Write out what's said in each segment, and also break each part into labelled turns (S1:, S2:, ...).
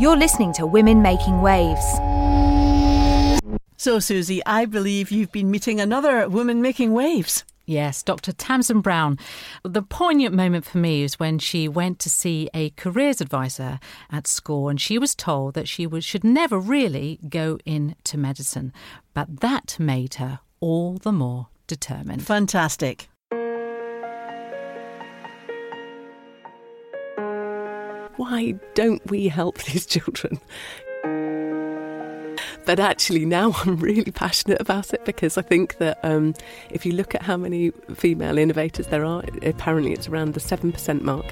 S1: You're listening to Women Making Waves.
S2: So, Susie, I believe you've been meeting another woman making waves.
S3: Yes, Dr. Tamsin Brown. The poignant moment for me is when she went to see a careers advisor at school and she was told that she was, should never really go into medicine. But that made her all the more determined.
S2: Fantastic.
S4: Why don't we help these children? but actually now I'm really passionate about it because I think that um, if you look at how many female innovators there are, apparently it's around the 7% mark.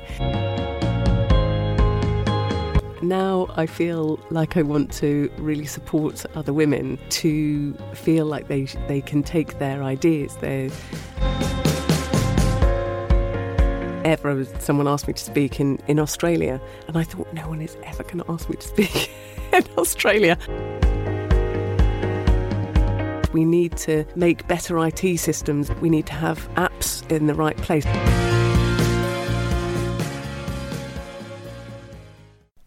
S4: Now I feel like I want to really support other women to feel like they they can take their ideas, their ever someone asked me to speak in, in Australia and I thought no one is ever going to ask me to speak in Australia we need to make better IT systems. We need to have apps in the right place.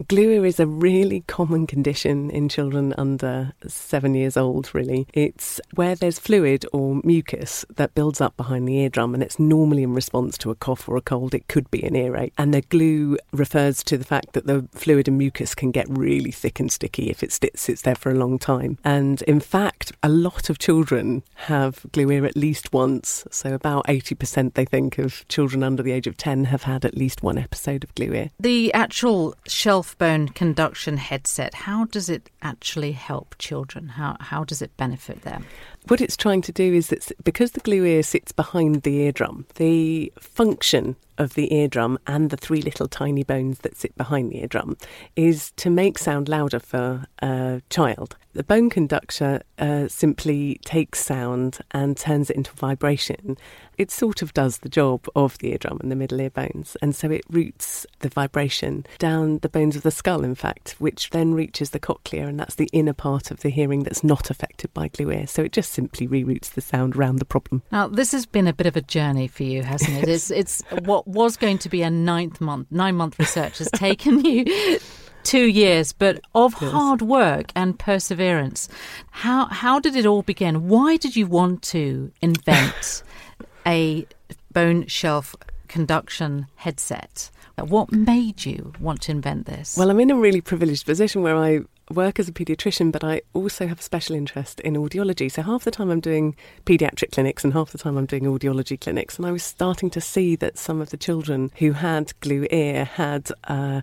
S4: Glue ear is a really common condition in children under seven years old, really. It's where there's fluid or mucus that builds up behind the eardrum, and it's normally in response to a cough or a cold. It could be an earache. And the glue refers to the fact that the fluid and mucus can get really thick and sticky if it sits there for a long time. And in fact, a lot of children have glue ear at least once. So about 80% they think of children under the age of 10 have had at least one episode of glue ear.
S3: The actual shelf bone conduction headset, how does it actually help children? How, how does it benefit them?
S4: What it's trying to do is that because the glue ear sits behind the eardrum, the function of the eardrum and the three little tiny bones that sit behind the eardrum is to make sound louder for a child. The bone conductor uh, simply takes sound and turns it into vibration. It sort of does the job of the eardrum and the middle ear bones, and so it routes the vibration down the bones of the skull, in fact, which then reaches the cochlea, and that's the inner part of the hearing that's not affected by glue ear. So it just simply reroutes the sound around the problem.
S3: Now, this has been a bit of a journey for you, hasn't it? It's, it's what was going to be a ninth month, nine month research has taken you two years, but of yes. hard work and perseverance. How how did it all begin? Why did you want to invent a bone shelf conduction headset? What made you want to invent this?
S4: Well, I'm in a really privileged position where I work as a paediatrician, but I also have a special interest in audiology. So half the time I'm doing paediatric clinics and half the time I'm doing audiology clinics. And I was starting to see that some of the children who had glue ear had uh,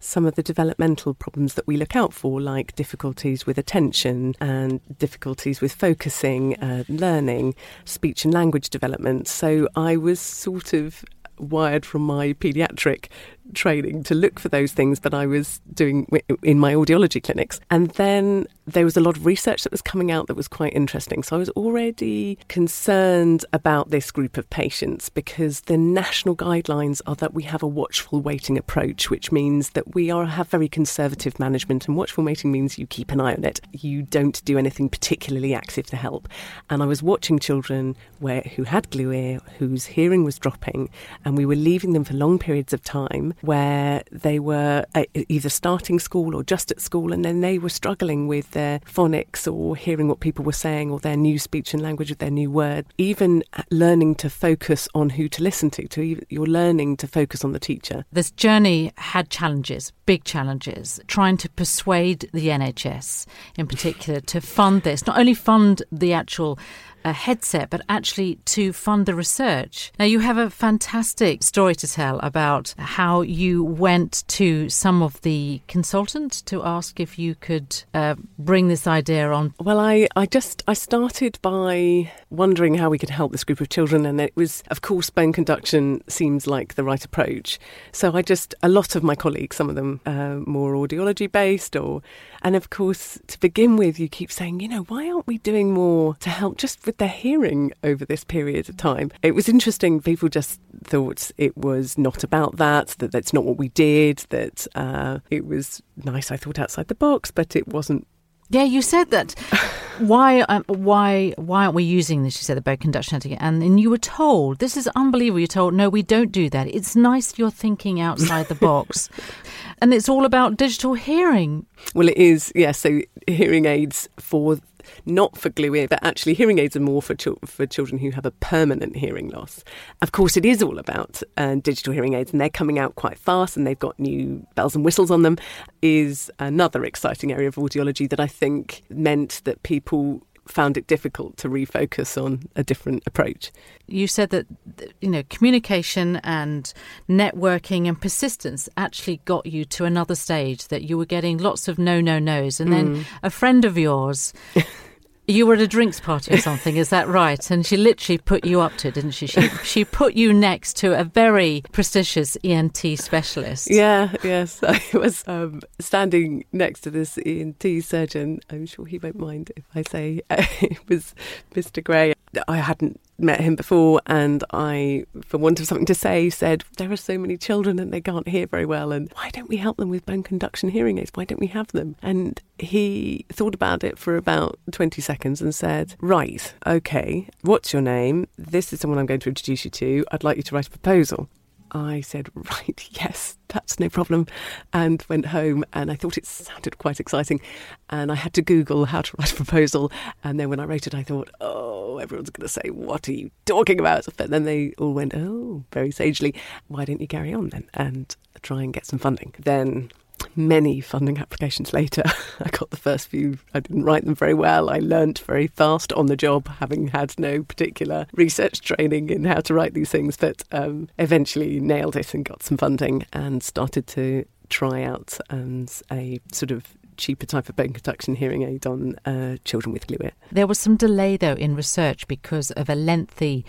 S4: some of the developmental problems that we look out for, like difficulties with attention and difficulties with focusing, uh, learning, speech and language development. So I was sort of wired from my paediatric training to look for those things that I was doing in my audiology clinics. And then there was a lot of research that was coming out that was quite interesting. So I was already concerned about this group of patients because the national guidelines are that we have a watchful waiting approach, which means that we are have very conservative management and watchful waiting means you keep an eye on it. You don't do anything particularly active to help. And I was watching children where who had glue ear, whose hearing was dropping, and we were leaving them for long periods of time where they were uh, either starting school or just at school, and then they were struggling with their phonics or hearing what people were saying or their new speech and language of their new word. Even learning to focus on who to listen to, to you're learning to focus on the teacher.
S3: This journey had challenges, big challenges, trying to persuade the NHS in particular to fund this, not only fund the actual a headset, but actually to fund the research. Now, you have a fantastic story to tell about how you went to some of the consultants to ask if you could uh, bring this idea on.
S4: Well, I, I just I started by wondering how we could help this group of children, and it was, of course, bone conduction seems like the right approach. So I just a lot of my colleagues, some of them uh, more audiology based, or and of course to begin with, you keep saying, you know, why aren't we doing more to help just with their hearing over this period of time. It was interesting. People just thought it was not about that, that that's not what we did, that uh, it was nice, I thought, outside the box, but it wasn't
S3: yeah, you said that. why, um, why, why aren't we using this? You said the bone conduction etiquette, and then you were told this is unbelievable. You're told no, we don't do that. It's nice you're thinking outside the box. And it's all about digital hearing.
S4: Well, it is, yes. so hearing aids for not for glue ear, but actually hearing aids are more for for children who have a permanent hearing loss. Of course, it is all about uh, digital hearing aids, and they're coming out quite fast, and they've got new bells and whistles on them. Is another exciting area of audiology that I think meant that people found it difficult to refocus on a different approach.
S3: You said that you know communication and networking and persistence actually got you to another stage that you were getting lots of no no nos and then mm. a friend of yours You were at a drinks party or something, is that right? And she literally put you up to didn't she? She, she put you next to a very prestigious ENT specialist.
S4: Yeah, yes. I was um, standing next to this ENT surgeon. I'm sure he won't mind if I say uh, it was Mr. Gray. I hadn't met him before, and I, for want of something to say, said, There are so many children and they can't hear very well, and why don't we help them with bone conduction hearing aids? Why don't we have them? And he thought about it for about 20 seconds and said, Right, okay, what's your name? This is someone I'm going to introduce you to. I'd like you to write a proposal. I said, right, yes, that's no problem, and went home. And I thought it sounded quite exciting. And I had to Google how to write a proposal. And then when I wrote it, I thought, oh, everyone's going to say, what are you talking about? But then they all went, oh, very sagely, why don't you carry on then and try and get some funding? Then many funding applications later, I got the first few. I didn't write them very well. I learnt very fast on the job, having had no particular research training in how to write these things, but um, eventually nailed it and got some funding and started to try out um, a sort of cheaper type of bone conduction hearing aid on uh, children with glue ear.
S3: There was some delay, though, in research because of a lengthy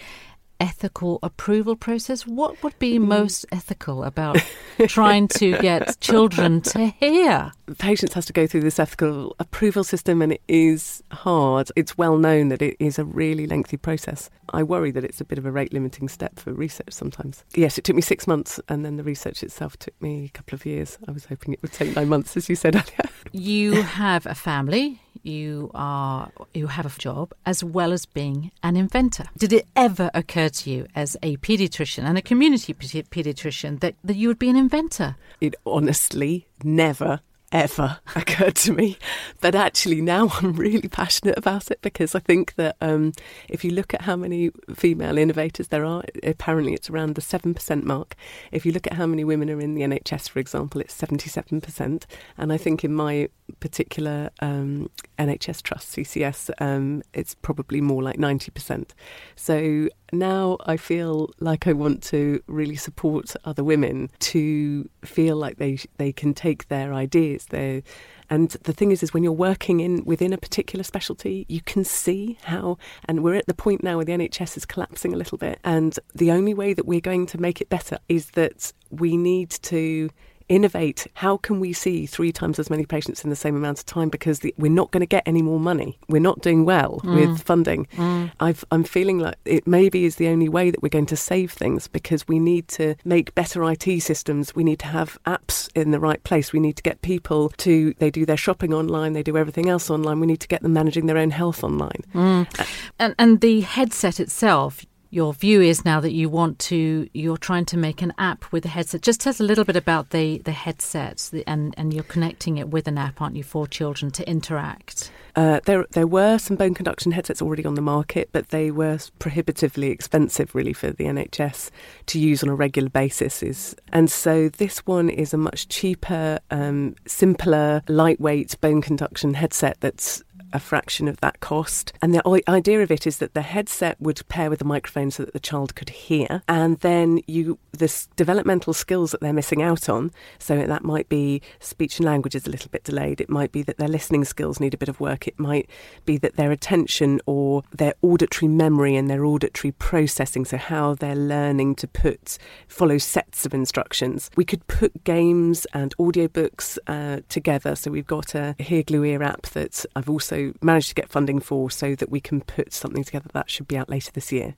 S3: ethical approval process? What would be mm. most ethical about trying to get children to hear?
S4: Patients has to go through this ethical approval system and it is hard. It's well known that it is a really lengthy process. I worry that it's a bit of a rate limiting step for research sometimes. Yes, it took me six months and then the research itself took me a couple of years. I was hoping it would take nine months, as you said earlier.
S3: You have a family you are you have a job as well as being an inventor. Did it ever occur to you as a pediatrician and a community pediatrician that, that you would be an inventor?
S4: It honestly never ever occurred to me. But actually, now I'm really passionate about it because I think that um, if you look at how many female innovators there are, apparently it's around the 7% mark. If you look at how many women are in the NHS, for example, it's 77%. And I think in my particular um, NHS trust, CCS, um, it's probably more like 90%. So now I feel like I want to really support other women to feel like they they can take their ideas, their and the thing is, is when you're working in within a particular specialty, you can see how. And we're at the point now where the NHS is collapsing a little bit, and the only way that we're going to make it better is that we need to innovate. How can we see three times as many patients in the same amount of time? Because the, we're not going to get any more money. We're not doing well mm. with funding. Mm. i am feeling like it maybe is the only way that we're going to save things because we need to make better IT systems. We need to have apps in the right place. We need to get people to, they do their shopping online, they do everything else online. We need to get them managing their own health online.
S3: Mm. And, and the headset itself, your view is now that you want to you're trying to make an app with a headset. Just tell us a little bit about the the headsets and and you're connecting it with an app aren't you for children to interact?
S4: Uh, there there were some bone conduction headsets already on the market but they were prohibitively expensive really for the NHS to use on a regular basis is and so this one is a much cheaper um, simpler lightweight bone conduction headset that's a fraction of that cost. And the idea of it is that the headset would pair with the microphone so that the child could hear, and then you the developmental skills that they're missing out on. So that might be speech and language is a little bit delayed. It might be that their listening skills need a bit of work. It might be that their attention or their auditory memory and their auditory processing, so how they're learning to put follow sets of instructions. We could put games and audiobooks uh, together. So we've got a Hear Glue Ear app that I've also managed to get funding for so that we can put something together that should be out later this year.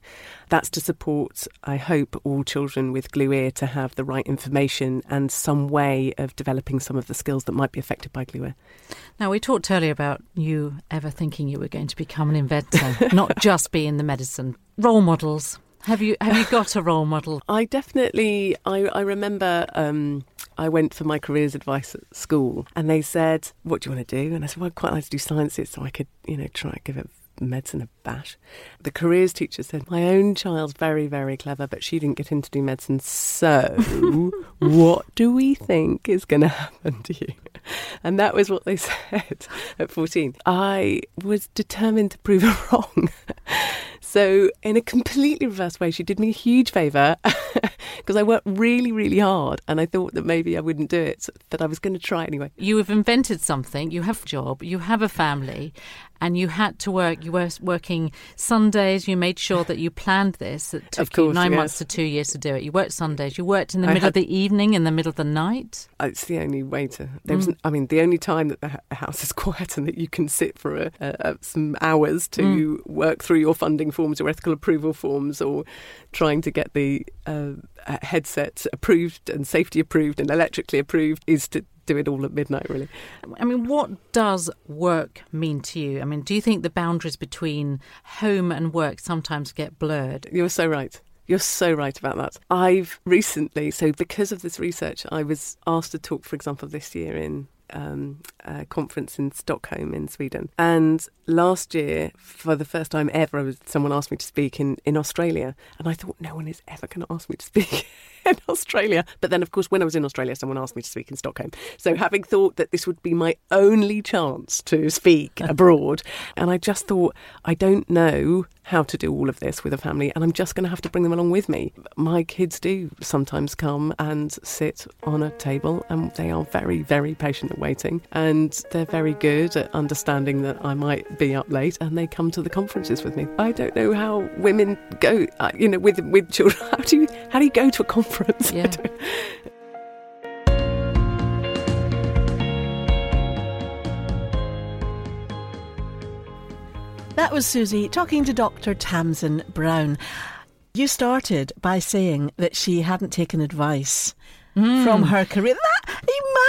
S4: That's to support, I hope, all children with glue ear to have the right information and some way of developing some of the skills that might be affected by glue ear.
S3: Now, we talked earlier about you ever thinking you were going to become an inventor, not just be in the medicine. Role models. Have you have you got a role model?
S4: I definitely I, I remember um, I went for my careers advice at school and they said, What do you want to do? And I said, Well, I'd quite like to do sciences so I could, you know, try and give it medicine a bash. The careers teacher said, My own child's very, very clever, but she didn't get in to do medicine. So, what do we think is going to happen to you? And that was what they said at 14. I was determined to prove her wrong. So, in a completely reverse way, she did me a huge favour because I worked really, really hard and I thought that maybe I wouldn't do it, but I was going to try anyway.
S3: You have invented something, you have a job, you have a family, and you had to work. You were working Sundays. You made sure that you planned this. It took
S4: course,
S3: you nine
S4: yes.
S3: months to two years to do it. You worked Sundays. You worked in the
S4: I
S3: middle of the evening, in the middle of the night.
S4: Uh, it's the only way to. There mm. was, I mean, the only time that the house is quiet and that you can sit for a, a, some hours to mm. work through your funding forms or ethical approval forms or trying to get the uh, uh, headset approved and safety approved and electrically approved is to do it all at midnight, really.
S3: I mean, what does work mean to you? I mean, do you think the boundaries between home and work sometimes get blurred?
S4: You're so right. You're so right about that. I've recently, so because of this research, I was asked to talk, for example, this year in um, conference in Stockholm in Sweden. And last year, for the first time ever, someone asked me to speak in, in Australia. And I thought, no one is ever going to ask me to speak in Australia. But then, of course, when I was in Australia, someone asked me to speak in Stockholm. So having thought that this would be my only chance to speak abroad, and I just thought, I don't know how to do all of this with a family, and I'm just going to have to bring them along with me. My kids do sometimes come and sit on a table, and they are very, very patient at waiting, and they're very good at understanding that I might be up late, and they come to the conferences with me. I don't know how women go, uh, you know, with with children. How do you how do you go to a conference?
S3: Yeah.
S2: That was Susie talking to Dr. Tamsin Brown. You started by saying that she hadn't taken advice mm. from her career. That,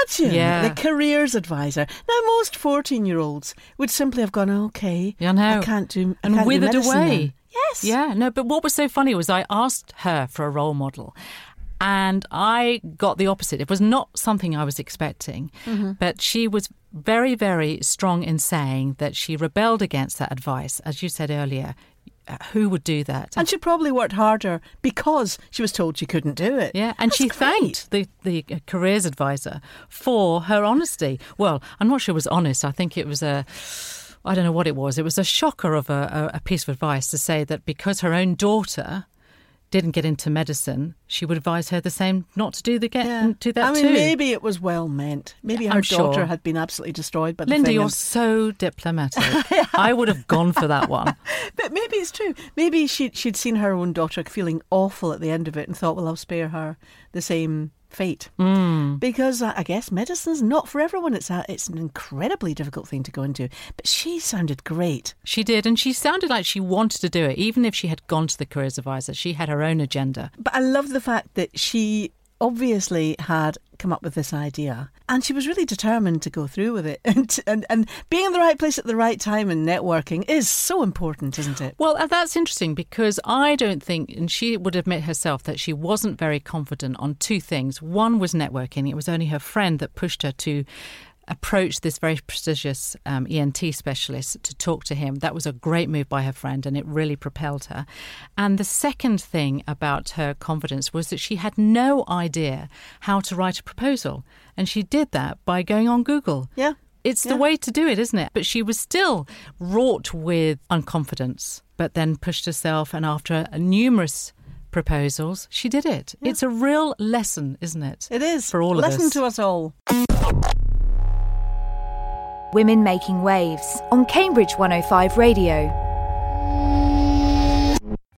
S2: imagine
S3: Yeah.
S2: the careers advisor. Now, most 14 year olds would simply have gone, okay,
S3: Yeah, I.
S2: I can't do I
S3: and
S2: can't
S3: withered
S2: medicine
S3: away.
S2: then." Yes.
S3: Yeah, no, but what was so funny was I asked her for a role model. And I got the opposite. It was not something I was expecting.
S2: Mm-hmm.
S3: But she was very, very strong in saying that she rebelled against that advice. As you said earlier, uh, who would do that?
S2: And she probably worked harder because she was told she couldn't do it.
S3: Yeah, and
S2: That's
S3: she
S2: great.
S3: thanked the, the uh, careers advisor for her honesty. Well, I'm not sure it was honest. I think it was a. I don't know what it was. It was a shocker of a, a, piece of advice to say that because her own daughter didn't get into medicine, she would advise her the same not to do the get
S2: Yeah.
S3: do that
S2: I mean,
S3: too.
S2: maybe it was well meant. Maybe her
S3: I'm
S2: daughter
S3: sure.
S2: had been absolutely destroyed by the
S3: Linda,
S2: thing.
S3: you're
S2: and-
S3: so diplomatic. I would have gone for that one.
S2: But maybe it's true. Maybe she she'd seen her own daughter feeling awful at the end of it and thought, well, I'll spare her the same fate.
S3: Mm.
S2: Because I guess medicine's not for everyone. It's a, it's an incredibly difficult thing to go into. But she sounded great.
S3: She did, and she sounded like she wanted to do it, even if she had gone to the careers advisor. She had her own agenda.
S2: But I love the fact that she obviously had come up with this idea and she was really determined to go through with it. And, and, and being in the right place at the right time and networking is so important, isn't it?
S3: Well, that's interesting because I don't think, and she would admit herself that she wasn't very confident on two things. One was networking, it was only her friend that pushed her to approach this very prestigious um, ENT specialist to talk to him. That was a great move by her friend and it really propelled her. And the second thing about her confidence was that she had no idea how to write a proposal. And she did that by going on Google.
S2: Yeah.
S3: It's the way to do it, isn't it? But she was still wrought with unconfidence, but then pushed herself, and after numerous proposals, she did it. It's a real lesson, isn't it?
S2: It is.
S3: For all of
S2: Listen
S3: us.
S2: to us all.
S1: Women Making Waves on Cambridge 105 Radio.